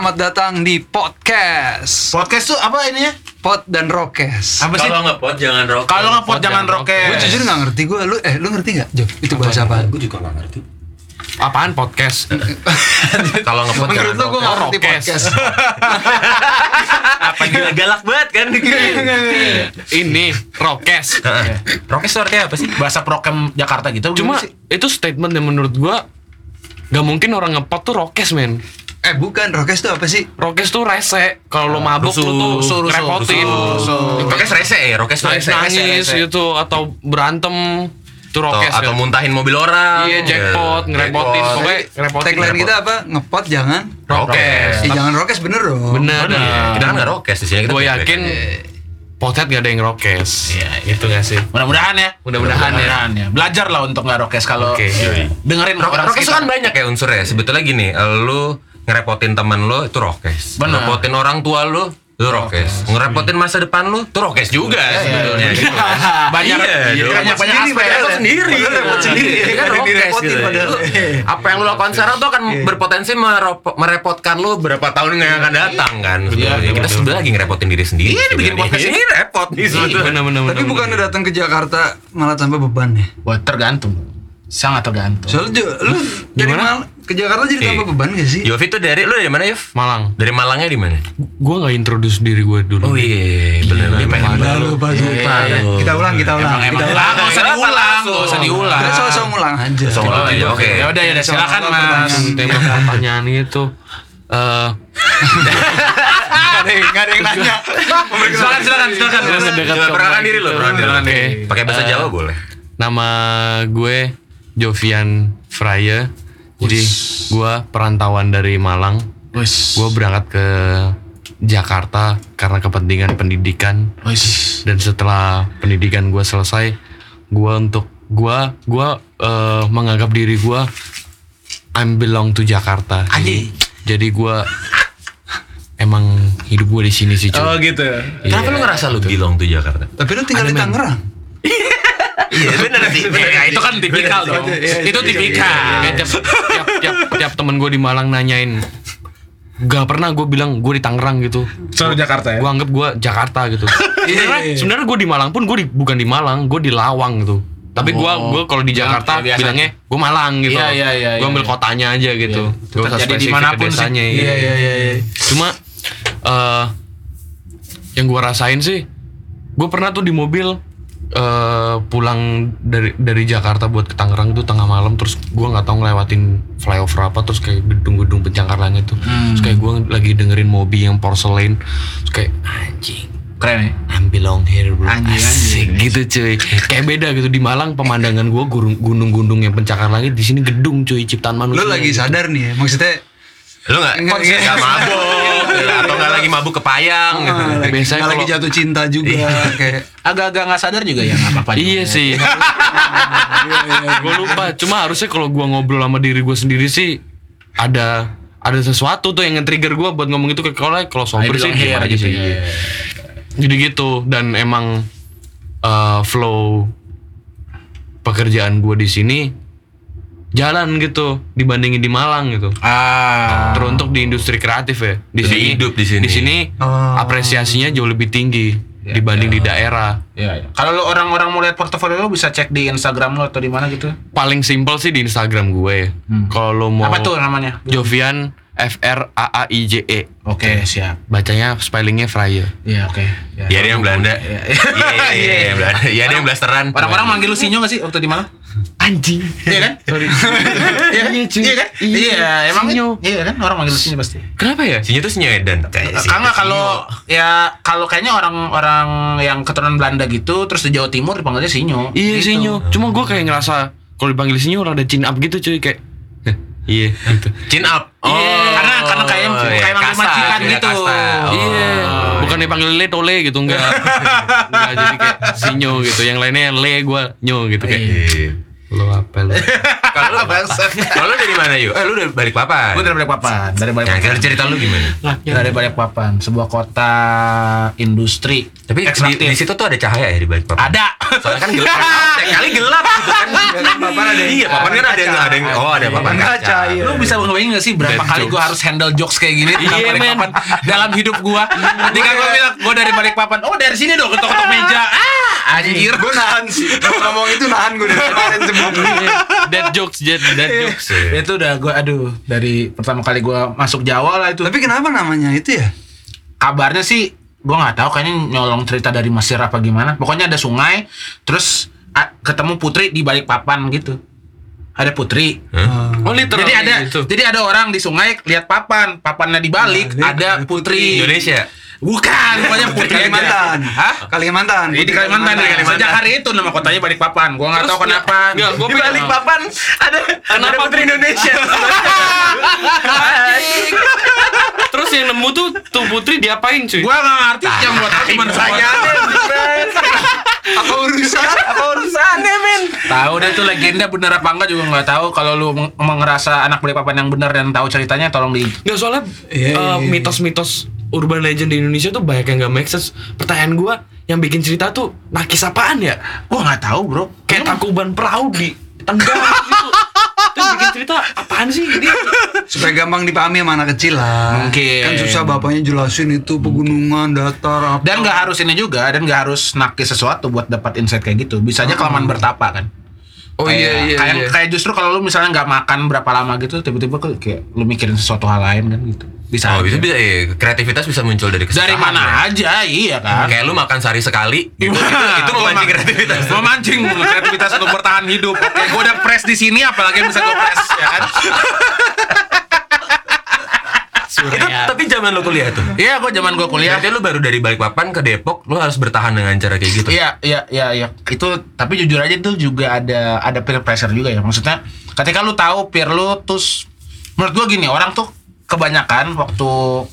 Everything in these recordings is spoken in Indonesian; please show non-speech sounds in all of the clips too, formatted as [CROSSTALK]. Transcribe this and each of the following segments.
Selamat datang di podcast Podcast tuh apa ini ya? Pot dan Rokes. Apa sih? Kalau ngepot jangan rokok. Kalau ngepot jangan Gue rokes. jujur nggak ngerti gue. Lu eh lu ngerti nggak? Jo, itu bahasa apa? Gue juga gak ngerti. Apaan podcast? [LAUGHS] Kalau ngepot Menurut jangan lu gue nggak ngerti Rokes. podcast. Apa gila galak banget kan? [LAUGHS] Ini rokes. Rokes itu artinya apa sih? Bahasa prokem Jakarta gitu. Cuma itu statement yang menurut gua gak mungkin orang ngepot tuh rokes men. Eh bukan Rokes itu apa sih? Rokes tuh rese. Kalau lo mabuk rusuh, lu tuh rusuh, rusuh. Rokes rese ya, rokes tuh Nangis rese. nangis rese. gitu atau berantem itu Atau, rokes atau ya. muntahin mobil orang. Iya jackpot, Iya. ngerepotin pokoknya ngerepotin. Tagline kita apa? Ngepot jangan. Rokes. Eh jangan Rokes bener dong. Bener. Iya, Kita kan gak rokes di sini. kita Gue yakin potet gak ada yang rokes. Iya, Itu gak sih? Mudah-mudahan ya. Mudah-mudahan ya. ya. Belajar lah untuk nggak rokes kalau Oke. dengerin Rok- orang Rokes itu sekitar. kan banyak ya unsurnya. Sebetulnya gini, lu ngerepotin teman lo itu rokes. Benar. Ngerepotin orang tua lo itu rokes. Ngerepotin masa depan lo itu rokes juga sebetulnya. gitu. [LAUGHS] Banyak Iya, iya, dong. banyak banyak Sendiri, aspek. padahal. repot sendiri. Repot sendiri. Iya kan gitu. padahal. Lu- Apa yang lu lakukan sekarang tuh akan berpotensi meropo- merepotkan lu berapa tahun yang akan datang kan. sebetulnya. iya, Kita sebenarnya lagi ngerepotin diri sendiri. Iya, bikin podcast ini repot nih sebetulnya. Bener bener bener. Tapi bukannya datang ke Jakarta malah tanpa beban ya? Wah, tergantung. Sangat tergantung. Soalnya lu dari Gimana? Ke Jakarta jadi tanpa Iya. beban gak sih? Yofi tuh dari lu dari mana Yof? Malang. Dari Malangnya di mana? Gue gak introduce diri gue dulu. Oh iya, bener Gila, bener. mana lu pas lupa. Kita ulang, kita ulang. Emang Kita lah, nggak usah Kenapa diulang, langsung? nggak usah diulang. Kita sosok ngulang aja. Sosok ngulang aja, oke. Ya udah ya udah silakan Soal Mas. Tembak pertanyaan itu eh Gak ada yang gak nanya. Silakan silakan silakan. Gua perkenalkan diri lu, perkenalkan diri. Oke. Pakai bahasa Eh, Jawa boleh. Nama gue Jovian Fraya. Jadi gue perantauan dari Malang. Gue berangkat ke Jakarta karena kepentingan pendidikan Wis. dan setelah pendidikan gue selesai, gue untuk gue gue eh, menganggap diri gue I'm belong to Jakarta. Jadi, jadi gue emang hidup gue di sini sih cuy. Oh gitu. Kenapa lu ngerasa lu belong tuh Jakarta? Tapi lu tinggal di Tangerang. [LAUGHS] Iya [LAUGHS] bener sih. Ya, itu kan tipikal dong. Itu tipikal. Kayak tiap, tiap, tiap, tiap temen gue di Malang nanyain Gak pernah gue bilang gue di Tangerang gitu Selalu Jakarta ya. Gue anggap gue Jakarta gitu [LAUGHS] Sebenarnya sebenarnya gue di Malang pun gue di, bukan di Malang Gue di Lawang gitu Tapi gue Oh. gue kalau di Jakarta Ya, bilangnya gue Malang gitu Iya, iya, iya, Gue iya, ambil iya. kotanya aja gitu Iya. Usah jadi spesifik ke di mana pun sih. desanya Iya, iya. iya, iya, iya. Cuma eh Yang gue rasain sih Gue pernah tuh di mobil eh pulang dari dari Jakarta buat ke Tangerang itu tengah malam terus gue nggak tahu ngelewatin flyover apa terus kayak gedung-gedung pencakar langit tuh Hmm. terus kayak gue lagi dengerin Moby yang porcelain terus kayak anjing Keren ya. I'm belong here bro Anjing, Asik anjing. gitu cuy Kayak beda gitu Di Malang pemandangan gue Gunung-gunung yang pencakar langit di sini gedung cuy Ciptaan manusia Lu lagi gitu. sadar nih ya, maksudnya Lu nggak Nggak, nggak mabuk [LAUGHS] atau nggak lagi mabuk kepayang? ah, lagi, Biasanya nggak lagi kalau- jatuh cinta juga kayak Agak-agak nggak sadar juga ya nggak apa-apa. Iya sih. [LAUGHS] Gue lupa. Cuma harusnya kalau gue ngobrol sama diri gue sendiri sih Ada ada sesuatu tuh yang nge-trigger gue buat ngomong itu ke kalau kalau sober sih diem aja sih. Iya. jadi gitu. Dan emang uh, flow pekerjaan gue di sini jalan gitu dibandingin di Malang gitu Ah. teruntuk di industri kreatif ya di Lebih sini hidup di sini. di sini Oh. apresiasinya jauh lebih tinggi dibanding di daerah Iya, iya. Kalau lu orang-orang mau lihat portofolio lu bisa cek di Instagram lu atau di mana gitu. paling simpel sih di Instagram gue kalau lo mau Apa tuh namanya? Jovian F R A A I J E Oke, siap. bacanya spellingnya Fraya Iya, oke. Ya. Iya ada yang Belanda. Iya iya iya iya Belanda. Iya ada yang blasteran. Orang-orang manggil lu Sinyo gak sih waktu di Malang? anjing Iya kan? Sorry. [LAUGHS] Iya kan? Iya. Iya kan? Iya. Iya, emang Sinyo. Iya kan? Orang manggil lu Sinyo pasti. kenapa ya Sinyo tuh Sinyo Edan. Karena kalau ya kalau kayaknya orang-orang yang keturunan Belanda gitu terus di Jawa Timur dipanggilnya Sinyo. Iya Gitu. Sinyo. Cuma gue kayak ngerasa kalau dipanggil Sinyo orang ada chin up gitu cuy kayak. "Heh, Iya gitu. Chin up. Iya, karena karena kayak iya, kayak manggil kasta, majikan iya, gitu. kasta. Oh. Iya. Bukan dipanggil le tole gitu enggak. [LAUGHS] enggak jadi kayak Sinyo gitu. Yang lainnya le gue nyo gitu kayak. Iya. Lu apa lu? [LAUGHS] Kalau lu Kalau dari mana yuk? Eh lu dari balik papan. Gue dari Balikpapan, dari Nah, Balikpapan. kira cerita lu gimana? Dari Balikpapan, sebuah kota industri. Tapi di, di situ tuh ada cahaya ya di balik papan. ada. Soalnya kan gelap. Kali gelap gitu kan. [LAUGHS] papan ada Iya, papan kan ada yang ada yang oh ada papan Kaca, iya. Lu bisa ngebayangin gak sih berapa kali gue harus handle jokes kayak gini tentang Iya, Balikpapan dalam hidup gue. Ketika gue bilang gue dari Balikpapan, oh dari sini dong ketok-ketok meja. Ah, anjir. Gue nahan sih. Ngomong itu nahan gue dari [LAUGHS] Dead jokes, dead, dead jokes. Itu udah gue aduh dari pertama kali gue masuk Jawa lah itu. Tapi kenapa namanya itu ya? kabarnya sih gue nggak tahu kayaknya nyolong cerita dari Mesir apa gimana pokoknya ada sungai terus a- ketemu putri di balik papan gitu ada putri Oh, literal jadi ada gitu. jadi ada orang di sungai lihat papan papannya dibalik Nah, ada putri Indonesia. Bukan pokoknya Di putri aja. Kalimantan. hah Kalimantan. Ini di Kalimantan, ya. Sejak hari itu nama kotanya Balikpapan. Gua nggak Terus tahu kenapa. Enggak, gua Di pengen- balik papan ada ada putri Indonesia. Terus yang nemu tuh tuh putri diapain cuy? Gua nggak ngerti yang buat cuma saya. Apa urusan? Apa urusannya men? Tahu deh tuh legenda bener apa enggak juga nggak tahu. Kalau lu meng- ngerasa anak Balikpapan yang bener dan tahu ceritanya tolong di Nggak soalnya Iya, eh, iya, iya. mitos-mitos urban legend di Indonesia tuh banyak yang nggak make sense. Pertanyaan gua yang bikin cerita tuh nakis apaan ya? Gua nggak tahu, Bro. Kayak takuban perahu di tenggang gitu. Itu yang bikin cerita apaan sih ini? Supaya gampang dipahami sama anak kecil lah. Mungkin. Kan susah bapaknya jelasin itu pegunungan, datar, apa. Dan nggak harus ini juga dan nggak harus nakis sesuatu buat dapat insight kayak gitu. Bisa aja kelamaan bertapa kan. Oh Kayak- iya iya kayak, iya. kayak justru kalau lu misalnya nggak makan berapa lama gitu, tiba-tiba kayak lu mikirin sesuatu hal lain kan gitu. Bisa. Oh, aja. bisa bisa iya. kreativitas bisa muncul dari kesusahan. Dari mana ya. aja, iya kan. Kayak lu makan sehari sekali [LAUGHS] gitu. itu, itu gua memancing ma- kreativitas. Memancing kreativitas untuk bertahan hidup. Oke, gue udah press di sini, apalagi bisa gue press ya kan? itu tapi zaman lu kuliah tuh. Iya, gue zaman gue kuliah. Berarti lu baru dari Balikpapan ke Depok, lu harus bertahan dengan cara kayak gitu. Iya, iya, iya, iya. Itu tapi jujur aja tuh juga ada ada peer pressure juga ya. Maksudnya ketika lu tahu peer lu terus menurut gua gini, orang tuh kebanyakan waktu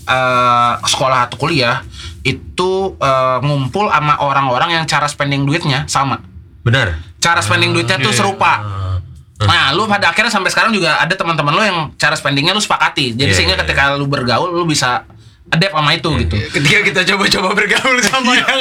eh, sekolah atau kuliah itu eh, ngumpul sama orang-orang yang cara spending duitnya sama. Benar. Cara spending duitnya tuh serupa. Nah, lu pada akhirnya sampai sekarang juga ada teman-teman lu yang cara spendingnya lu sepakati. Jadi Iya, sehingga iya, ketika lu bergaul lu bisa adapt sama itu gitu. Ketika kita coba-coba bergaul [LAUGHS] sama yang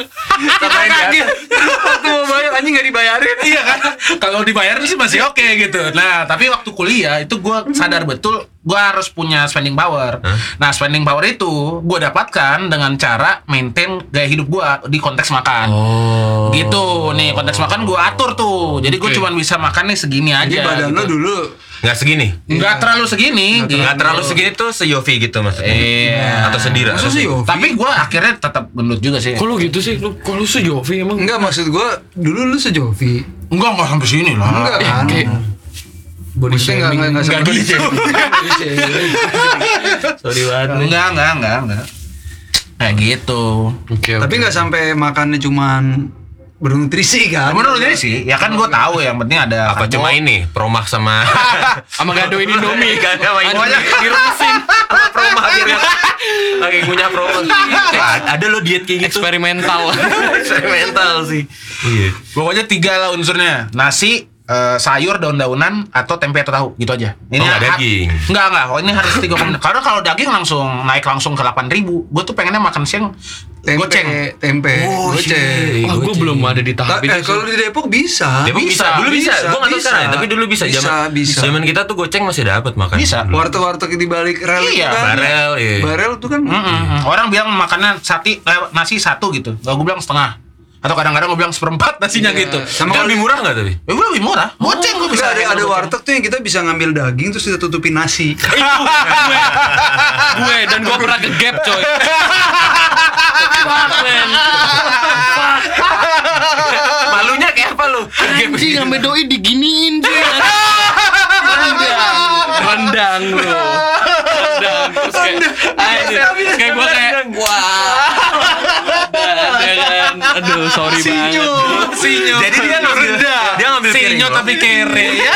sama yang kaget. Waktu mau bayar anjing nggak dibayarin. [LAUGHS] iya kan kalau dibayar sih masih oke gitu nah tapi waktu kuliah itu gue sadar betul gue harus punya spending power nah spending power itu gue dapatkan dengan cara maintain gaya hidup gue di konteks makan Oh. gitu nih konteks makan gue atur tuh jadi gue Oke. cuma bisa makan nih segini aja Jadi badan lo gitu. dulu Nggak segini. nggak terlalu segini gitu. Nggak terlalu segini tuh seyofi gitu maksudnya. Iya. Atau sedira. Masa sih Yofi? tapi gue akhirnya tetap gendut juga sih Kok lu gitu sih? Lu kok lu sejovi emang? Enggak maksud gua dulu lu sejovi. enggak enggak sampai sini lah Enggak Eh, kan? kayak body Maksudnya enggak enggak enggak Enggak sampai [LAUGHS] gitu. Sorry banget. enggak enggak enggak enggak kayak gitu Oke, Tapi enggak sampai makannya cuman bernutrisi kan? Menurut ini sih, ya kan gue tahu yang penting ada Apa cuma ini promah sama [LAUGHS] sama gado ini Indomie Gak ada main Anjing, diremesin promah nggak- lagi punya promah. A- Ada lo diet kayak gitu. eksperimental [LAUGHS] Eksperimental sih. Iya. Pokoknya tiga lah unsurnya. Nasi, eh, sayur, daun-daunan, atau tempe atau tahu, gitu aja. Oh, nggak ha- daging. Enggak, enggak. Oh, ini harus tiga. Karena kalau daging langsung naik langsung ke 8 ribu. Gue tuh pengennya makan siang tempe, goceng. tempe, Oh, goceng. shit. Wah gue belum ada di tahap Ta- itu eh, kalau di Depok bisa. Depok bisa, Bisa, dulu bisa. bisa, Gue nggak tahu bisa. sekarang, tapi dulu bisa. Bisa, Zaman bisa. Zaman kita tuh goceng masih dapat makan. Bisa. Warteg-warteg di balik rel itu Iya, kan. Barel, iya. Barel tuh kan. Mm-mm. Orang bilang makannya sati, eh, nasi satu gitu. Gue bilang setengah. Atau kadang-kadang gue bilang seperempat [LAUGHS] nasinya Iya. gitu. Sama Sama lebih murah nggak tapi? Ya gue lebih murah. Goceng gue bisa. Bisa ada ada warteg tuh yang kita bisa ngambil daging terus kita tutupin nasi. itu [LAUGHS] gue gue dan gue pernah ke gap coy [LAUGHS] Fuck, man. Malunya kayak apa lu? anjing sampai doi diginiin cuy rendang rendang bro rendang terus kayak anjing kayak gue kayak wah aduh sorry banget Sinyo. Jadi dia ngambil dia ngambil piring Sinyo lo. tapi kere. Ya.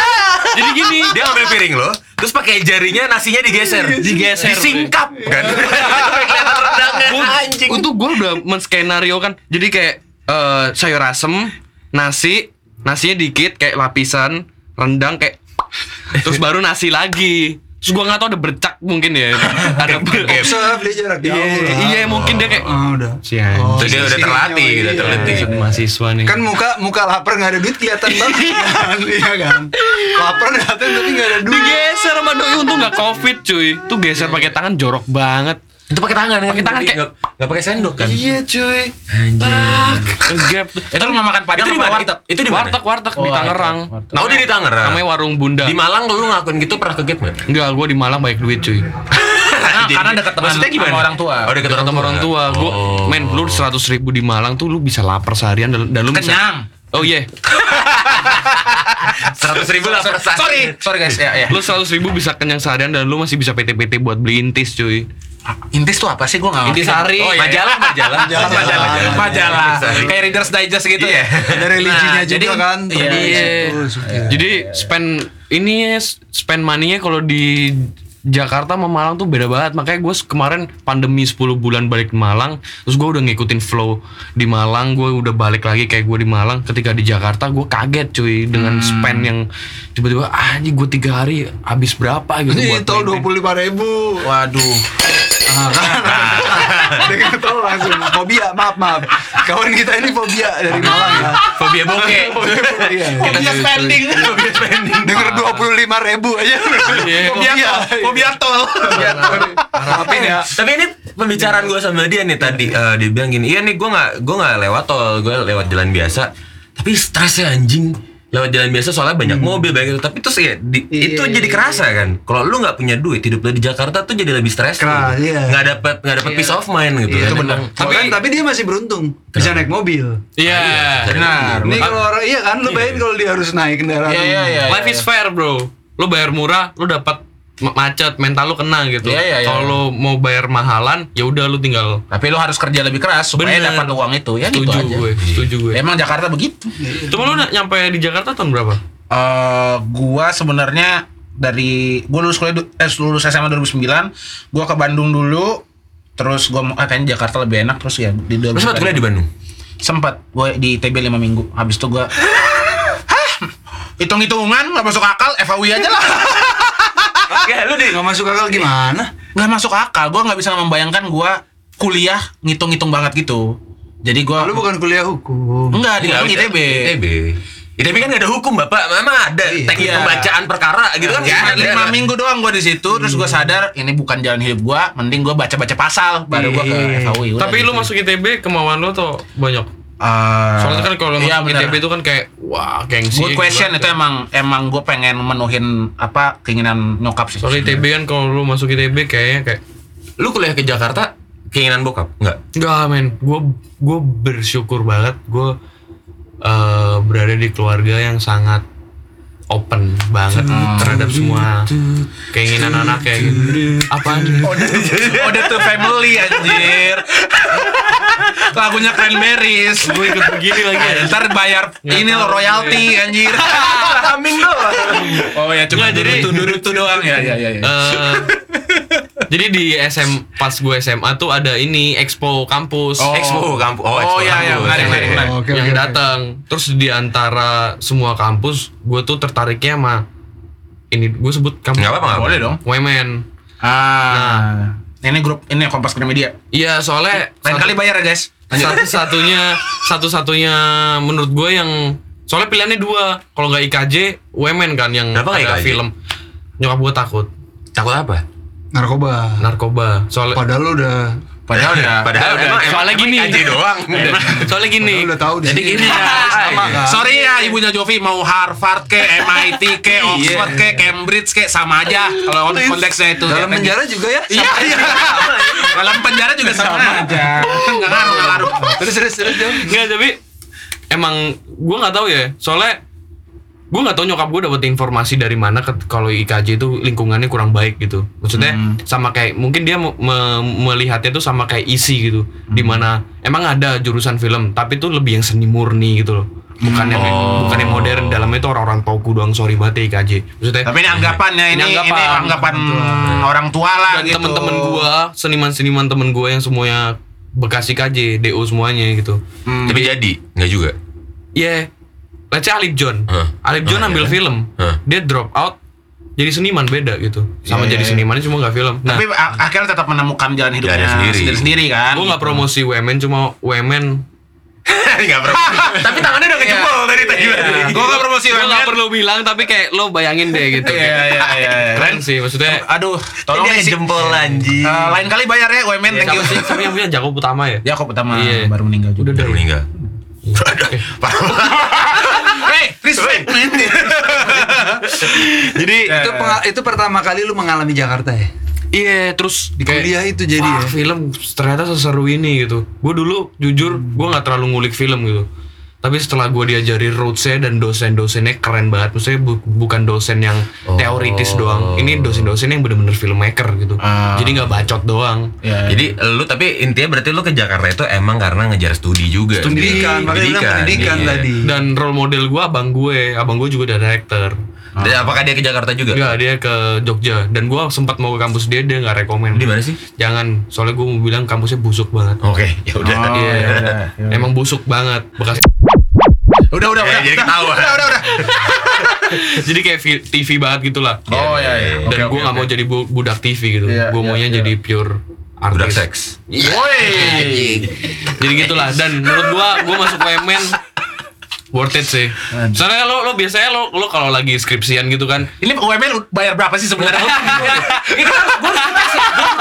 jadi gini Dia ngambil piring lo, terus pakai jarinya nasinya digeser, Digeser, disingkap kan. [LAUGHS] Gua- anjing. Untuk gue udah menskenario kan Jadi kayak eh, sayur asem Nasi Nasinya dikit kayak lapisan rendang kayak terus baru nasi lagi terus gua nggak tahu ada bercak mungkin ya [LAUGHS] ada Observe dia jarak jauh iya lah. iya mungkin dia kayak Ah, udah. si. Oh, Tuh dia udah terlatih iya. gitu, terlatih. mahasiswa nih Kan muka muka lapar nggak ada duit kelihatan banget [LAUGHS] kan, iya kan. Lapar kelihatan tapi nggak ada duit. digeser sama doi untung nggak covid cuy tuh geser pakai tangan jorok banget Itu pakai tangan kan? Pakai tangan kayak- nggak pakai sendok kan? iya cuy Anjir. gap Itu lu makan padang Itu di mana? warteg? Itu di mana? warteg warteg di Oh, Tangerang warteg. Oh, dia di Tangerang. namanya warung bunda Di Malang lu ngelakuin gitu pernah ke gap nggak? enggak gua di Malang banyak duit cuy Karena, Jadi- karena dekat maksudnya gimana? sama orang tua. Oh, dekat orang sama orang tua gua Oh. men lu seratus ribu di Malang tuh lu bisa lapar seharian dan, dan lu bisa Kenyang. oh iya [LAUGHS] Seratus ribu lah per saat. Sorry, sorry guys. Ya, ya. lu seratus ribu bisa kenyang seharian dan lu masih bisa PT-PT buat beli intis cuy Intis tuh apa sih? Gua nggak. Intisari. Oh, iya. Majalah, majalah. Majalah. majalah. Majalah. Intisari. Kayak Reader's Digest gitu ya. Ada religinya Nah, juga jadi- kan. iya, iya. suka. Jadi spend ini ya, spend money-nya kalau di Jakarta sama Malang tuh beda banget. Makanya gue kemarin pandemi 10 bulan balik ke Malang, terus gue udah ngikutin flow di Malang, gue udah balik lagi kayak gue di Malang. Ketika di Jakarta gue kaget cuy dengan spend yang tiba-tiba ah ini gue tiga hari habis berapa gitu Ini tol dua main-main." puluh lima ribu. Waduh. [LAUGHS] Dengan tol langsung fobia, maaf maaf. Kawan kita ini fobia dari Malang ya. Fobia bokeh. [LAUGHS] Iya. Fobia spending. Fobia spending. Dengar dua puluh lima ribu aja. Iya. Fobia tol. Fobia tol. Harapin ya. Tapi ini pembicaraan gue sama dia nih tadi eh, dia bilang gini, iya nih gue nggak gue nggak lewat tol, gue lewat jalan biasa. Tapi stresnya anjing lewat jalan biasa soalnya banyak mobil banyak itu tapi terus ya di- Hmm. Iya, itu iya, jadi iya. kerasa kan kalau lu nggak punya duit hidup lu di Jakarta tuh jadi lebih stres Keras, gitu. iya. nggak dapet nggak dapet peace of mind gitu Iya, kan. itu benar. Emang- Tapi tapi dia masih beruntung bisa naik mobil. Iya. Benar. Ini kalau orang iya kan lu bayangin kalau dia harus naik kendaraan. Iya, iya, iya. Life is fair bro. Lu bayar murah, lu dapat macet, mental lu kena gitu. Iya, iya, iya. Kalau lu mau bayar mahalan, ya udah lu tinggal Tapi lu harus kerja lebih keras supaya Bener. dapat uang itu ya gitu setuju aja. gue, setuju gue. Emang Jakarta begitu. Cuma lu nyampe di Jakarta tahun berapa? Eh, gua sebenarnya dari gua lulus kuliah eh, lulus SMA 2009, gua ke Bandung dulu. Terus gua mau ah, kayaknya Jakarta lebih enak terus ya di Lu sempat kuliah di Bandung? Sempat gua di ITB 5 minggu. Habis itu gua Hah? Hitung-hitungan nggak masuk akal, FAUI aja lah. [LAUGHS] Ya lu di Gak masuk akal gimana? Nggak masuk akal, gua nggak bisa membayangkan gua kuliah ngitung-ngitung banget gitu. Jadi gua Lu bukan kuliah hukum. enggak di ITB. ITB. ITB kan gak ada hukum bapak, memang ada teknik Iya. pembacaan perkara gitu kan? Ya, Ada. lima minggu doang gue di situ, terus gue sadar ini bukan jalan hidup gue, mending gue baca-baca pasal, baru gue ke Iya. FAUI. Tapi lu gitu. masuk ITB kemauan lu tuh banyak. Eh, Soalnya kan kalau iya. ITB itu kan kayak wah gengsi. Good question itu emang emang gue pengen menuhin apa keinginan nyokap sih. Soalnya ITB kan kalau lu masuk ITB kayaknya kayak Lu kuliah ke Jakarta keinginan bokap? Enggak. Enggak men, gue gue bersyukur banget gue eh, berada di keluarga yang sangat open banget terhadap semua keinginan anaknya gitu. Apaan? Udah tuh family anjir. Lagunya Cranberries. gue ikut begini lagi ya. Ntar bayar ini lo royalty anjir. [LAUGHS] Doang. oh ya cuma jadi- jadi itu itu doang ya ya ya. ya. Eh, jadi di SM pas gue SMA tuh ada ini expo kampus. Oh. Expo kampus. Oh, Oh, expo iya, iya, kampus. menarik, menarik, menarik. Oke, yang oke, oke. datang. Terus di antara semua kampus, gue tuh tertariknya sama ini gue sebut kampus Nggak apa-apa, Boleh dong. Women. Ah. Ini grup ini Kompas Gramedia. Iya soalnya Lain satu- kali bayar ya guys. [LAUGHS] satu-satunya satu-satunya menurut gue yang soalnya pilihannya dua kalau nggak IKJ Women kan yang Kenapa ada IKJ? film nyokap gue takut Takut apa? Narkoba. narkoba soalnya Padahal lu udah Padahal udah. [LAUGHS] Padahal udah. emang Soalnya emang gini. IKJ doang. [LAUGHS] soalnya gini padahal udah tahu deh. Jadi gini ya, Sama. sorry ya ibunya Jovi mau Harvard ke [LAUGHS] MIT ke Oxford ke Cambridge ke sama aja kalau konteksnya itu. dalam Ya, penjara juga ya? Iya iya. Dalam penjara juga sama, aja. Enggak ngaruh enggak ngaruh. Terus terus terus nggak tapi emang gue nggak tahu ya soalnya gue nggak tahu nyokap gue dapet informasi dari mana kalau IKJ itu lingkungannya kurang baik gitu. Maksudnya sama kayak mungkin dia me- me- melihatnya tuh sama kayak isi gitu. Di mana emang ada jurusan film tapi itu lebih yang seni murni gitu loh. Bukan yang bukan yang modern dalamnya itu orang-orang toku doang sorry banget ya IKJ maksudnya Tapi ini anggapannya ini Ini ini anggapan. anggapan orang tua lah dan gitu. teman-teman gua seniman-seniman temen gua yang semuanya bekas IKJ DO semuanya gitu. Tapi jadi? Nggak juga. Iya. Let's say Alip John. Hah. Alip John Ah, ambil iya. film. Hah. Dia drop out jadi seniman beda gitu. Sama Iya, jadi iya. seniman cuma nggak film. Nah, Tapi akhirnya tetap menemukan jalan hidupnya Jalannya sendiri. sendiri-sendiri kan. gue nggak promosi women cuma women Enggak [LAUGHS] bro. [LAUGHS] Tapi tangannya udah ngejebol dari tadi. Gue gak promosi gue nggak banget. perlu bilang tapi kayak lo bayangin deh gitu. Iya iya iya. iya. Keren sih maksudnya. Aduh, tolong isi. jempol anjing. Eh, lain kali bayar ya UMN thank you. Siapa yang punya Jakob Utama ya? Jakob pertama Iya. baru meninggal juga. Udah Baru meninggal. Man. Jadi Ya, itu ya. penga- itu pertama kali lu mengalami Jakarta ya? Iya, terus Di kuliah itu jadi wah, ya? film ternyata seseru ini gitu. Gue dulu jujur gue nggak terlalu ngulik film gitu. Tapi setelah gue diajari rootsnya dan dosen-dosennya keren banget. Maksudnya bu- bukan dosen yang teoritis doang. Ini dosen-dosen yang bener-bener filmmaker gitu. Ah. Jadi nggak bacot doang. Ya, Jadi lu tapi intinya berarti lu ke Jakarta itu emang karena ngejar studi juga. Pendidikan, makanya bilang pendidikan iya. tadi. Dan role model gue abang gue. Abang gue juga director. Dan apakah dia ke Jakarta juga? Enggak, dia ke Jogja. Dan gue sempat mau ke kampus dia, dia nggak rekomen. Di mana sih? Jangan, soalnya gue mau bilang kampusnya busuk banget. Oke, ya udah. Oh, Iya, ya udah, ya udah. emang busuk banget. Bekas Udah udah Eh, udah. jadi ketawa. Udah udah udah. [LAUGHS] jadi kayak TV banget gitulah. Oh ya ya. Dan gue nggak mau jadi bu- budak TV gitu. Iya, gue iya, maunya iya. jadi pure artis. Budak seks. Woi. [LAUGHS] Jadi gitulah. Dan menurut gue, gue masuk WMN worth it sih. Soalnya lo lo biasanya lo lo kalau lagi skripsian gitu kan. Ini UMN bayar berapa sih sebenarnya? [LAUGHS] Ini kan gue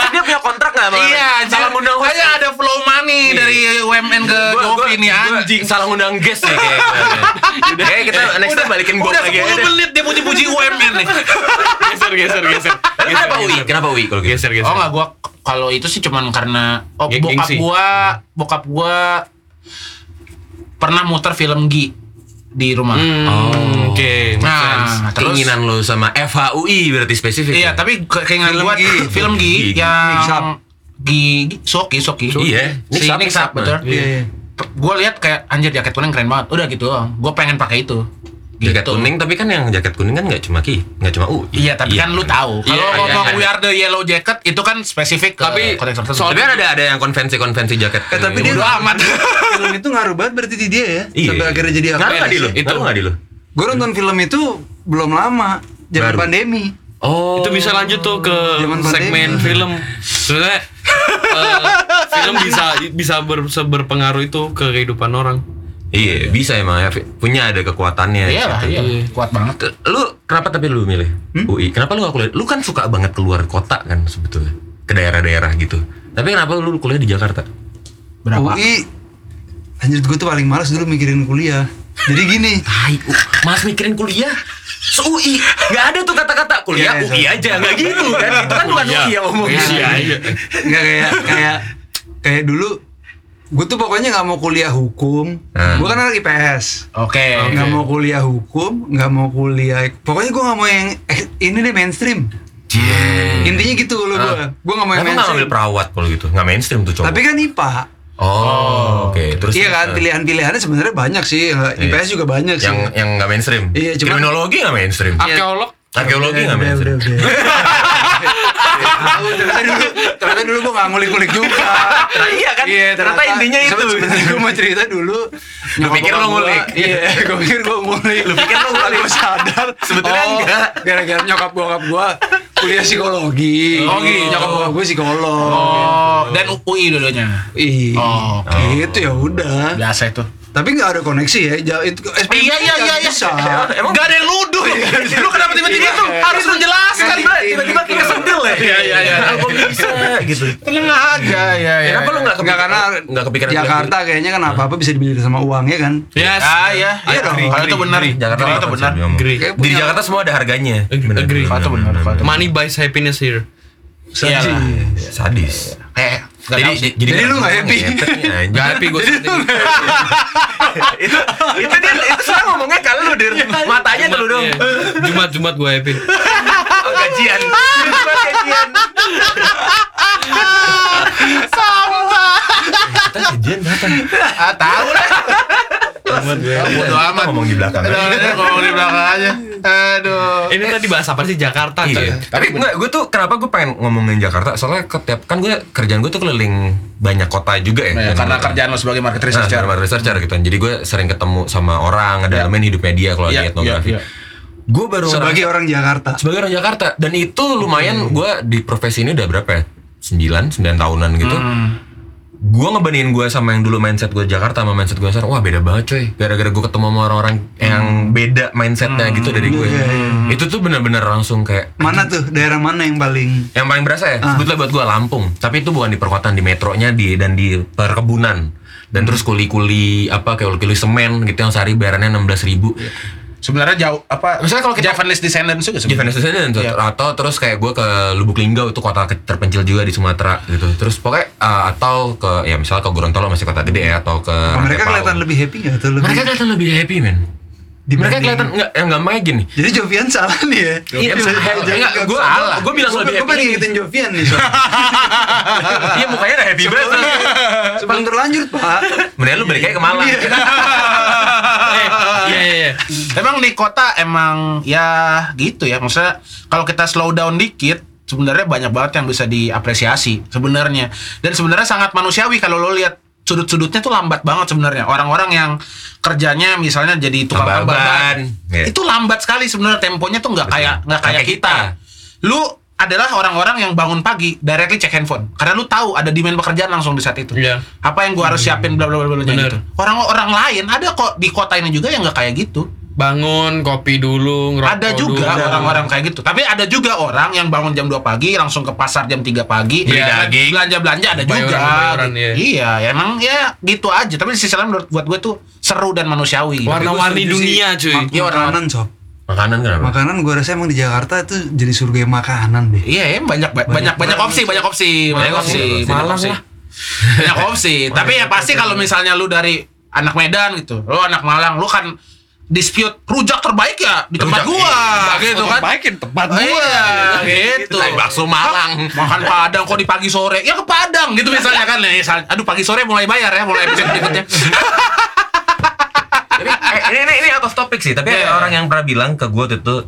dia punya kontrak nggak sama Iya, salah ngundang host. Kayak ada flow money dari UMN ke Govi nih anjing. salah ngundang guest nih kayak gue. [LAUGHS] Kayak kita next time balikin gua Udah lagi 10 aja. menit dia puji-puji UMN nih. [LAUGHS] geser geser geser. Kenapa UI? Kenapa UI kalau gitu? Geser geser. Oh enggak gua kalau itu sih cuman karena oh bokap gua bokap gua pernah muter film Gi di rumah. Hmm, Oke, make sense. Nah, terus Keinginan lu sama FHUI berarti spesifik. Iya, ya? tapi ke- keinginan Film gua Gi. film. Mix up. yang Gi, Gi Soki Soki. Iya, si Up, up, betul. Iya, iya. Gue lihat kayak anjir jaket kuning keren banget. Udah gitu. Gue pengen pakai itu. Jaket Gitu. kuning tapi kan yang jaket kuning kan nggak cuma Ki, nggak cuma UI. Iya, tapi kan lu tahu. Kalau Iya, ngomong iya, we iya. are the yellow jacket itu kan spesifik Tapi. Tapi kan ada ada yang konvensi-konvensi jaket. Eh, tapi dia Bodo amat. [LAUGHS] film itu ngaruh banget berarti di dia ya. Iya. Sampai akhirnya jadi Ngaruh nggak di lu? Itu. Nggak di lu? Gue nonton film itu belum lama, zaman pandemi. Oh. itu bisa lanjut tuh ke Zaman segmen pandemi. film sebenarnya [LAUGHS] eh, film bisa bisa ber, berpengaruh itu ke kehidupan orang Iya, bisa emang ya. Punya ada kekuatannya. Iya gitu. iya. Kuat banget. Lu kenapa tapi lu milih UI? Kenapa lu gak kuliah? Lu kan suka banget keluar kota kan sebetulnya. Ke daerah-daerah gitu. Tapi kenapa lu kuliah di Jakarta? Berapa? UI, anjir gue tuh paling males dulu mikirin kuliah. Jadi gini, Tai, U- Mas mikirin kuliah? Se-UI Gak ada tuh kata-kata kuliah Iya, UI aja Gak gitu kan Itu kan bukan UI yang ngomongin Iya, iya. nggak kayak kayak kayak dulu gue tuh pokoknya nggak mau kuliah hukum. Hmm. Gue kan anak IPS. Oke. Nggak mau kuliah hukum, nggak mau kuliah. Pokoknya gue nggak mau yang eh, ini deh mainstream. Intinya gitu loh gue. Gue nggak mau yang mainstream. ngambil perawat kalau gitu? Gak mainstream tuh cowok Tapi kan IPA. Oh, oke Terus iya kan eh, pilihan-pilihannya sebenarnya banyak sih. IPS juga banyak sih. Yang yang gak mainstream Iya, cuman- Kriminologi gak mainstream arkeolog Arkeologi Udah, gak udah, mainstream udah, udah. Tahu, ternyata dulu ternyata dulu gue nggak ngulik-ngulik juga. Nah, iya kan? Iya, Ternyata intinya itu. Sebenarnya gue mau cerita dulu. Lu pikir lo ngulik? Iya, [LAUGHS] gue pikir gue ngulik. Lu pikir lo ngulik? Gue sadar. Sebetulnya oh, enggak. Gara-gara nyokap bokap gue kuliah psikologi. Oh, gitu. Nyokap bokap gue psikolog. Oh, dan UI dulunya. Ih, Oh, gitu ya udah. Biasa itu. Tapi nggak ada koneksi ya. Ja- Itu SPM Iya iya iya iya. Bisa. Emang Gak ada yang nuduh ya. Lu kenapa tiba-tiba tuh harus menjelaskan? Tiba-tiba- Tiba-tiba kayak sedel ya Iya iya iya. Kok bisa gitu Tenang aja ya ya. Kenapa lu gak karena Gak kepikiran Jakarta kayaknya kan apa-apa bisa dibeli sama uang ya kan. yes Ah iya. Iya dong. Kalau itu benar. Jakarta itu apa benar. Di Jakarta semua ada harganya Agree. itu benar. itu money buys happiness here Iya lah. Sadis Kayak nggak jadi, tahu sih. jadi, Jadi [LAUGHS] lu nggak happy? Gak happy gue itu itu dia itu sekarang ngomongnya kalau lu dir. Matanya tuh lu dong. Iya. Jumat Jumat gue happy. Oh, gajian. [LAUGHS] Cuma gajian. Kita gajian kapan Ah tahu lah. Bodo amat. ngomong di belakang ngomong di belakang aja. Aduh. Ini tadi bahas apa sih Jakarta? Iya. Tapi enggak, gue tuh kenapa gue pengen ngomongin Jakarta? Soalnya ketiap kan gue kerjaan gue tuh keliling banyak kota juga ya. Ya, Dan- karena kerjaan lo sebagai market Nah, researcher. sama researcher gitu. Jadi gue sering ketemu sama orang, ngedalamin hidupnya dia kalau Iya, di etnografi. iya, iya. Gue baru Sebagai orang Jakarta. sebagai orang Jakarta dan itu lumayan gue di profesi ini udah berapa ya? 9, 9 tahunan gitu. Gue ngebandingin gue sama yang dulu mindset gue Jakarta sama mindset gue sekarang, wah beda banget coy. Gara-gara gue ketemu sama orang-orang yang beda mindsetnya gitu dari gue. Itu tuh bener-bener langsung kayak Mana tuh daerah mana yang paling yang paling berasa ya, Ah. sebetulnya buat gue Lampung. Tapi itu bukan di perkotaan, di metronya di dan di perkebunan. Dan terus kuli-kuli apa kayak kuli semen gitu yang sehari bayarannya 16.000 ribu. Sebenarnya jauh apa? Misalnya kalau kita- Javanese descendants juga sebenarnya. Venezuela dan Iya. atau terus kayak gue ke Lubuk Linggau itu kota terpencil juga di Sumatera gitu. Terus pokoknya uh, atau ke ya misalnya ke Gorontalo masih kota gede ya atau ke mereka kelihatan lebih happy nggak atau lebih mereka kelihatan lebih happy men. Mereka kelihatan enggak yang gampangnya gini. Jadi Jovian salah nih ya. Iya, enggak, gue gue bilang lebih Gue pengen happy. ngingetin Jovian nih. soalnya. [LAUGHS] Iya mukanya udah happy banget. Sebelum terlanjut pak. Mendingan lu balik aja ke Malang. [LAUGHS] Iya iya iya. Emang di kota emang ya gitu ya. Maksudnya kalau kita slow down dikit sebenarnya banyak banget yang bisa diapresiasi sebenarnya. Dan sebenarnya sangat manusiawi kalau lo lihat sudut-sudutnya tuh lambat banget sebenarnya. Orang-orang yang kerjanya misalnya jadi tukang Tambal tambal ban. ban. Iya. Itu lambat sekali sebenarnya temponya tuh nggak kayak nggak kayak kayak kita. Lu adalah orang-orang yang bangun pagi directly cek handphone karena lu tahu ada demand pekerjaan langsung di saat itu. Iya. Apa yang gua harus siapin bla bla bla bla gitu. Orang-orang lain ada kok di kota ini juga yang nggak kayak gitu. Bangun, kopi dulu, ngerokok Ada juga orang-orang kayak gitu. Tapi ada juga orang yang bangun jam 2 pagi langsung ke pasar jam 3 pagi, Beli Belanja- daging. belanja-belanja ada Bayaran- juga. bayaran, gitu. iya. Iya, ya emang ya gitu aja. Tapi di sisi lain menurut buat gue tuh seru dan manusiawi. Warna-warni dunia cuy. Iya, orang- Makanan kenapa? Makanan gue rasa emang di Jakarta itu jadi surga makanan deh. Iya, ya, banyak banyak banyak, banyak opsi, banyak opsi, banyak opsi, banyak Malang opsi. lah. Banyak opsi. Tapi ya pasti kalau misalnya lu dari anak Medan gitu, lu anak Malang, lu kan dispute rujak terbaik ya di tempat Rujak, gua iya. gitu kan. Baikin tempat Oh, iya, gitu. Tai bakso Malang. Makan Padang kok di pagi sore? Ya ke Padang gitu misalnya kan. Misal- aduh pagi sore mulai bayar ya, mulai episode berikutnya. Tapi, eh, ini, ini ini out of topic sih, tapi Iya. ada orang yang pernah bilang ke tuh tuh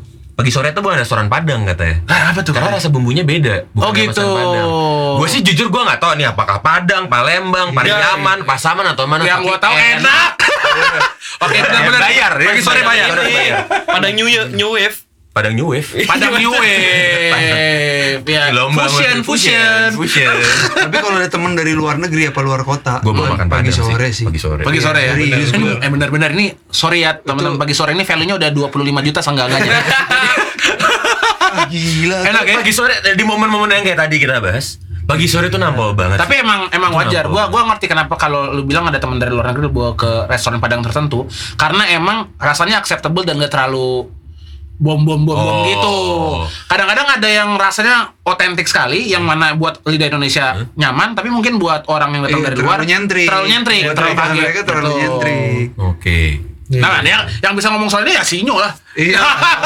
pagi sore tuh bukan restoran Padang katanya. Ah, apa tuh? Karena rasa bumbunya beda. bukan Oh, gitu. Gue sih jujur gue nggak tahu nih apakah Padang, Palembang, Pariaman, Pasaman atau mana. Yang gua tahu enak. Oke, [LAUGHS] benar-benar. Bayar, ya. Pagi sore bayar. Bayar. Padang New Year, New Wave. Padang New Wave. [LAUGHS] Padang New Wave. Ya, Lomba fusion, fusion. fusion. [LAUGHS] Tapi kalau ada temen dari luar negeri apa luar kota, Gue mau makan pagi Padang sore sih. Pagi sore. Pagi sore ya. Bener. gua. Eh benar-benar ini sorry ya teman-teman pagi sore ini value-nya udah 25 juta seenggak-enggaknya. Ah, gila. [LAUGHS] Enak ya? Pagi sore di momen-momen yang kayak tadi kita bahas. Pagi sore tuh nampol banget. Tapi emang emang wajar. Kenapa? Gua gua ngerti kenapa kalau lu bilang ada teman dari luar negeri lu bawa ke restoran Padang tertentu karena emang rasanya acceptable dan gak terlalu bom bom bom bom Oh. gitu. Kadang-kadang ada yang rasanya otentik sekali yang mana buat lidah Indonesia nyaman tapi mungkin buat orang yang datang Iya, dari terlalu luar nyentrik. Terlalu nyentrik, terlalu kaget. mereka terlalu Betul. nyentrik. Oke. Nah, yang, yang bisa ngomong soal ini ya Sinyo lah. Iya.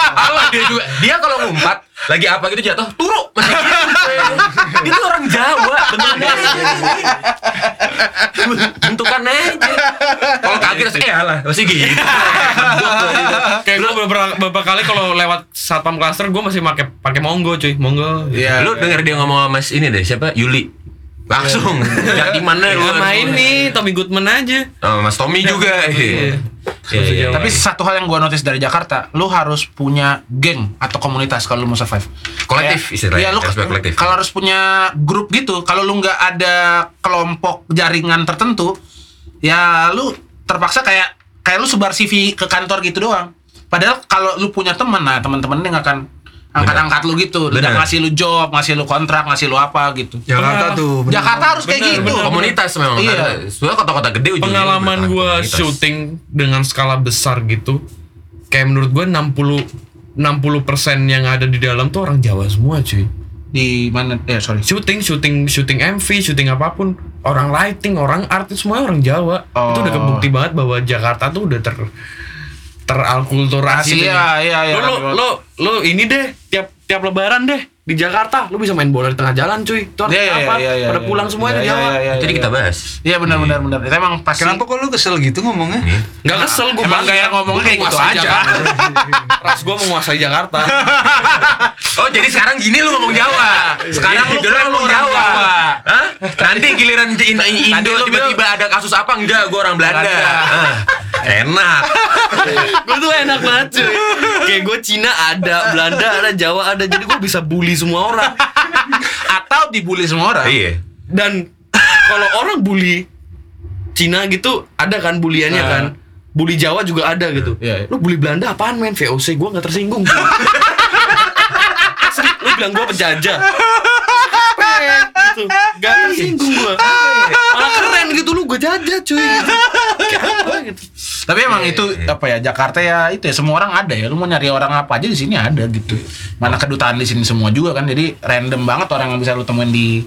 [LAUGHS] Dia juga dia kalau ngumpat lagi apa gitu jatuh turu gitu. [LAUGHS] itu orang Jawa beneran bentukannya aja kalau kaget terus eh alah masih gitu Kayak gue beberapa, beberapa kali kalau lewat satpam cluster gue masih pakai pakai monggo cuy, monggo. Iya. lu denger dia ngomong sama mas ini deh siapa Yuli langsung ya di mana lu Sama ini Tommy Goodman aja. Oh, mas Tommy juga iya. Iya, iya, Tapi iya. satu hal yang gua notice dari Jakarta, lu harus punya geng atau komunitas kalau lu mau survive. Kolektif istilahnya, Iya, lu harus punya kolektif. kalau harus punya grup gitu. Kalau lu nggak ada kelompok jaringan tertentu, ya lu terpaksa kayak kayak lu sebar CV ke kantor gitu doang. Padahal kalau lu punya teman, nah teman-teman nggak akan angkat-angkat lu gitu, Bener. ngasih lu job, ngasih lu kontrak, ngasih lu apa gitu. Jakarta tuh. bener. Jakarta harus kayak Bener, gitu. bener. komunitas memang Iya. sebenarnya kota-kota gede ujungnya Pengalaman gue komunitas. syuting dengan skala besar gitu, kayak menurut gue 60 60% yang ada di dalam tuh orang Jawa semua cuy. Di mana? Ya sorry. Syuting, syuting, syuting MV, syuting apa pun, orang lighting, orang artis semua orang Jawa. Itu udah Oh. kebukti banget bahwa Jakarta tuh udah ter teralkulturasi. Iya, iya, iya. Lo, lo, lo, lo ini deh tiap tiap lebaran deh di Jakarta lu bisa main bola di tengah jalan cuy itu artinya Iya, iya, apa iya, iya, pada iya. pulang semua Iya, di iya, Jawa iya, iya, Jadi iya. kita bahas. Iya benar benar benar. Itu emang pasti. Kenapa kok lu kesel gitu ngomongnya? nggak kesel gue Emang kayak ngomongnya kayak gitu aja. ras gue menguasai Jakarta [LAUGHS] Oh jadi sekarang gini lu ngomong Jawa. Sekarang lu ngomong orang Jawa. Hah? Nanti giliran Indo tiba-tiba ada kasus apa enggak? Gue orang Belanda. Enak. gue tuh enak banget cuy kayak gue Cina ada Belanda ada Jawa ada jadi gue bisa bully semua orang [LAUGHS] Atau dibully semua orang. Iya. dan kalau orang bully Cina gitu ada kan buliannya Ah. kan bully Jawa juga ada gitu Iya, iya. lu bully Belanda apaan men VOC gue nggak tersinggung. Asli, lu bilang gue penjajah gitu gak tersinggung gue malah keren gitu lu gue jajah cuy gitu. Apa gitu Tapi emang itu apa ya Jakarta ya itu ya semua orang ada ya. Lu mau nyari orang apa aja di sini ada gitu. Mana kedutaan di sini semua juga kan. Jadi random banget orang yang bisa lu temuin di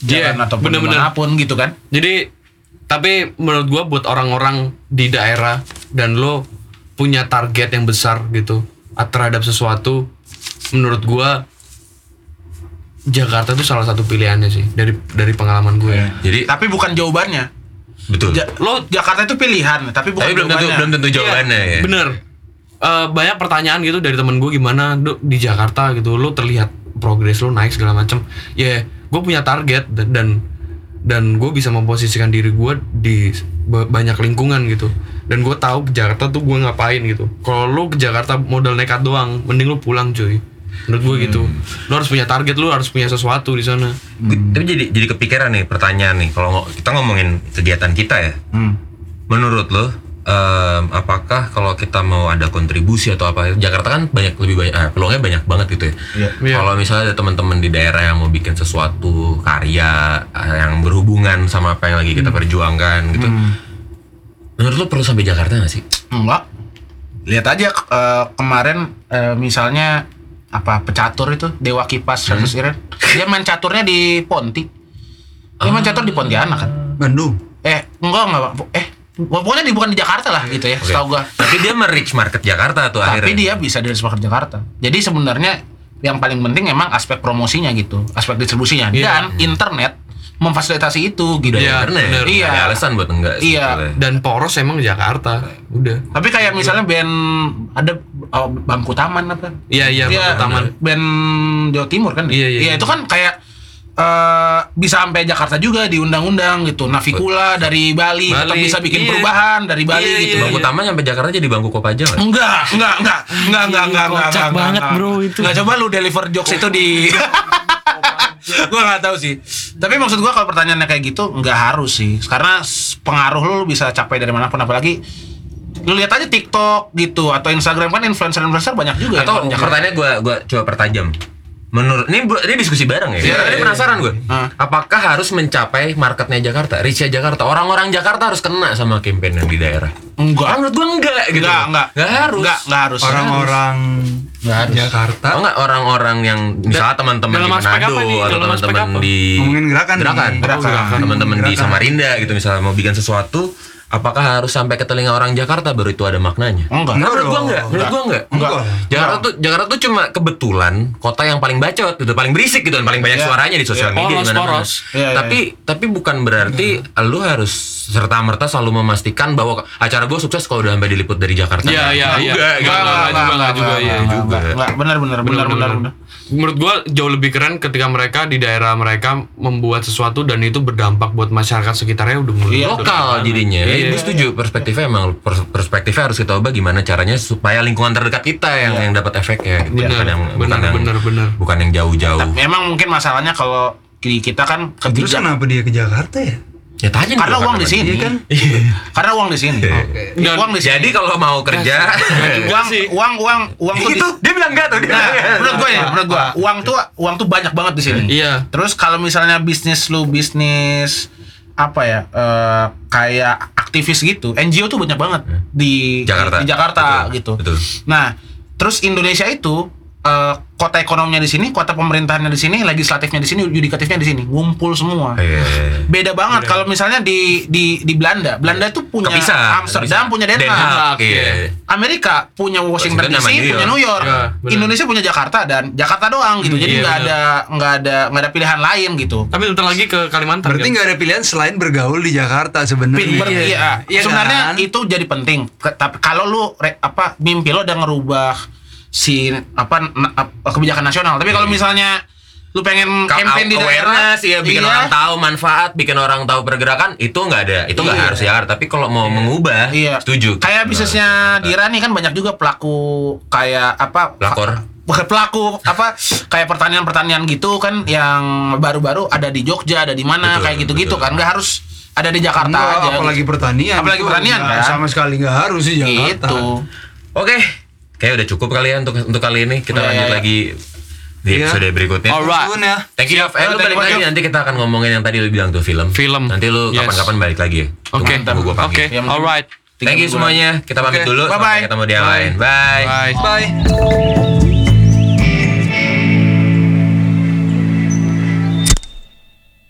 Iya, jalan ataupun bener-bener. di mana pun gitu kan. Jadi tapi menurut gua buat orang-orang di daerah dan lo punya target yang besar gitu terhadap sesuatu menurut gua Jakarta itu salah satu pilihannya sih dari dari pengalaman gue. Jadi Tapi bukan jawabannya. Betul. Ja- lo Jakarta itu pilihan, tapi bukan Tapi belum tentu jawabannya. belum tentu jawabannya ya. Bener. Eh, banyak pertanyaan gitu dari temen gue gimana Duk, di Jakarta gitu lo terlihat progres lo naik segala macam ya gue punya target dan dan, dan gue bisa memposisikan diri gue di ba- banyak lingkungan gitu dan gue tahu ke Jakarta tuh gue ngapain gitu kalau lo ke Jakarta modal nekat doang mending lo pulang cuy menurut gue gitu lo harus punya target lo harus punya sesuatu di sana Tapi jadi jadi kepikiran nih pertanyaan nih kalau kita ngomongin kegiatan kita ya. Hmm. Menurut lo em, apakah kalau kita mau ada kontribusi atau apa Jakarta kan banyak lebih banyak ah, peluangnya banyak banget gitu ya. Iya. Iya. Kalau misalnya ada teman-teman di daerah yang mau bikin sesuatu karya ah, yang berhubungan sama apa yang lagi kita perjuangkan gitu. Menurut lo perlu sampai Jakarta gak sih? Enggak. Lihat aja eh, kemarin eh, misalnya apa pecatur itu Dewa Kipas versus Iren. Dia main caturnya di Ponti. Dia main catur di Pontianak kan. Bandung. Eh, enggak enggak. Eh, pokoknya di bukan di Jakarta lah gitu ya, Oke. setahu gua. Tapi dia merich market Jakarta tuh Tapi akhirnya. dia bisa dari sepakat Jakarta. Jadi sebenarnya yang paling penting emang aspek promosinya gitu, aspek distribusinya Iya. dan internet memfasilitasi itu gitu. Iya, Internet. bener. Iya. Ada alasan buat enggak sih Iya. sebetulnya. dan poros emang Jakarta udah Tapi kayak misalnya band ada oh, Bangku Taman apa? iya iya Bangku taman Band Jawa Timur kan? Iya, iya, iya. itu kan kayak eh, bisa sampai Jakarta juga diundang-undang gitu. Navikula dari Bali, tetap Bali, bisa bikin iya. perubahan dari Bali Iya, gitu. iya, Bangku Taman sampai Jakarta jadi bangku Kopaja nggak? Enggak, enggak, enggak, enggak, enggak, enggak, enggak, Kocak enggak, banget, enggak. bro, itu. Enggak coba lu deliver jokes itu di [LAUGHS] gua nggak tahu sih. Tapi maksud gua kalau pertanyaannya kayak gitu nggak harus sih. Karena pengaruh lu bisa capai dari mana pun apalagi lu lihat aja TikTok gitu atau Instagram kan influencer-influencer banyak juga Atau pertanyaannya gue gua coba pertajam. Menurut ini bu- ini diskusi bareng ya. Iya, Ini iya, penasaran gue. Ah. Apakah harus mencapai marketnya Jakarta, reachnya Jakarta? Orang-orang Jakarta harus kena sama campaign yang di daerah. Enggak. Ah, menurut gue enggak gitu. Enggak, enggak. Enggak harus. Enggak, enggak harus. Orang-orang harus. Jakarta. Oh enggak orang-orang yang misalnya teman-teman di Manado atau teman-teman di Ngomongin gerakan gerakan, Gerakan. teman-teman di. Samarinda gitu misalnya mau bikin sesuatu apakah harus sampai ke telinga orang Jakarta baru itu ada maknanya? Enggak. Nah, menurut gua enggak, menurut gua enggak. Enggak. Jakarta tuh Jakarta tuh cuma kebetulan kota yang paling bacot gitu, paling berisik gitu, dan paling banyak Iya. suaranya di sosial Iya. media Poros, di mana-mana. poros. Iya, iya, Tapi tapi bukan berarti lu harus serta merta selalu memastikan bahwa acara gua sukses kalau udah sampai diliput dari Jakarta. Iya, iya, Enggak iya. juga, gitu. Enggak, enggak, juga, enggak juga, iya. juga. Enggak, benar benar benar benar benar. Menurut gua jauh lebih keren ketika mereka di daerah mereka membuat sesuatu dan itu berdampak buat masyarakat sekitarnya udah mulai Iya, lokal jadinya. Iya. Gue setuju perspektifnya emang pers- perspektifnya harus kita ubah gimana caranya supaya lingkungan terdekat kita yang yang dapat efeknya gitu. Bener, bukan yang bener, bukan yang bener, bener. bukan yang jauh-jauh. Memang mungkin masalahnya kalau di kita kan Terus ketiga kenapa dia ke Jakarta ya? Ya tanya karena dulu uang kenapa di sini kan. Karena uang di sini. Dan- Uang di sini. Jadi kalau mau kerja uang uang uang uang tuh di- itu dia bilang enggak tuh dia. Nah, menurut gue ya, menurut gue uang tuh uang tuh banyak banget di sini. Iya. Terus kalau misalnya bisnis lu bisnis apa ya eh, kayak aktivis gitu, NGO tuh banyak banget di Jakarta. di Jakarta Betul, gitu. betul. Nah, terus Indonesia itu eh, kota ekonominya di sini, kota pemerintahannya di sini, legislatifnya di sini, yudikatifnya di sini, ngumpul semua. Iya. Beda banget kalau misalnya di di di Belanda. Belanda itu punya Kepisah. Amsterdam, kepisah. punya Den Den Haag. Haag, Iya. Amerika punya Washington, Washington DC, punya York. New York. Ya, benar. Indonesia punya Jakarta dan Jakarta doang gitu. Jadi iya, nggak benar. ada nggak ada nggak ada pilihan lain gitu. Tapi bentar lagi ke Kalimantan Berarti kan? nggak ada pilihan selain bergaul di Jakarta sebenarnya. Iya, Iya sebenarnya kan? itu jadi penting. Tapi kalau lu re- apa mimpi lo udah ngerubah si apa na- kebijakan nasional. Tapi kalau misalnya lu pengen campaign di daerah, ya bikin iya, orang tahu manfaat, bikin orang tahu pergerakan itu nggak ada, itu nggak Iya. harus Jakarta. Tapi kalau mau mengubah, Iya. setuju. Kayak bisnisnya. Dira nih kan banyak juga pelaku kayak apa? Pelakor. Bukan pelaku apa kayak pertanian-pertanian gitu kan yang baru-baru ada di Jogja, ada di mana Betul, kayak gitu-gitu kan. nggak harus ada di Jakarta Enggak, aja. apalagi gitu. pertanian. Apalagi pertanian, kan? Sama sekali nggak harus di Jakarta. Gitu. Oke, kayak udah cukup kali ya untuk untuk kali ini. Kita Iya, lanjut iya. lagi di Iya. episode berikutnya. Alright. Ya. Thank you. Eh, lu balik you, lagi nanti kita akan ngomongin yang tadi lu bilang tuh film. Film. Nanti lu Yes. kapan-kapan balik lagi ya. Oke. Tunggu gua Oke. mungkin- Alright. Thank you semuanya. Kita pamit Oke. dulu. Bye-bye. Sampai ketemu di yang lain. Bye. Bye. Bye.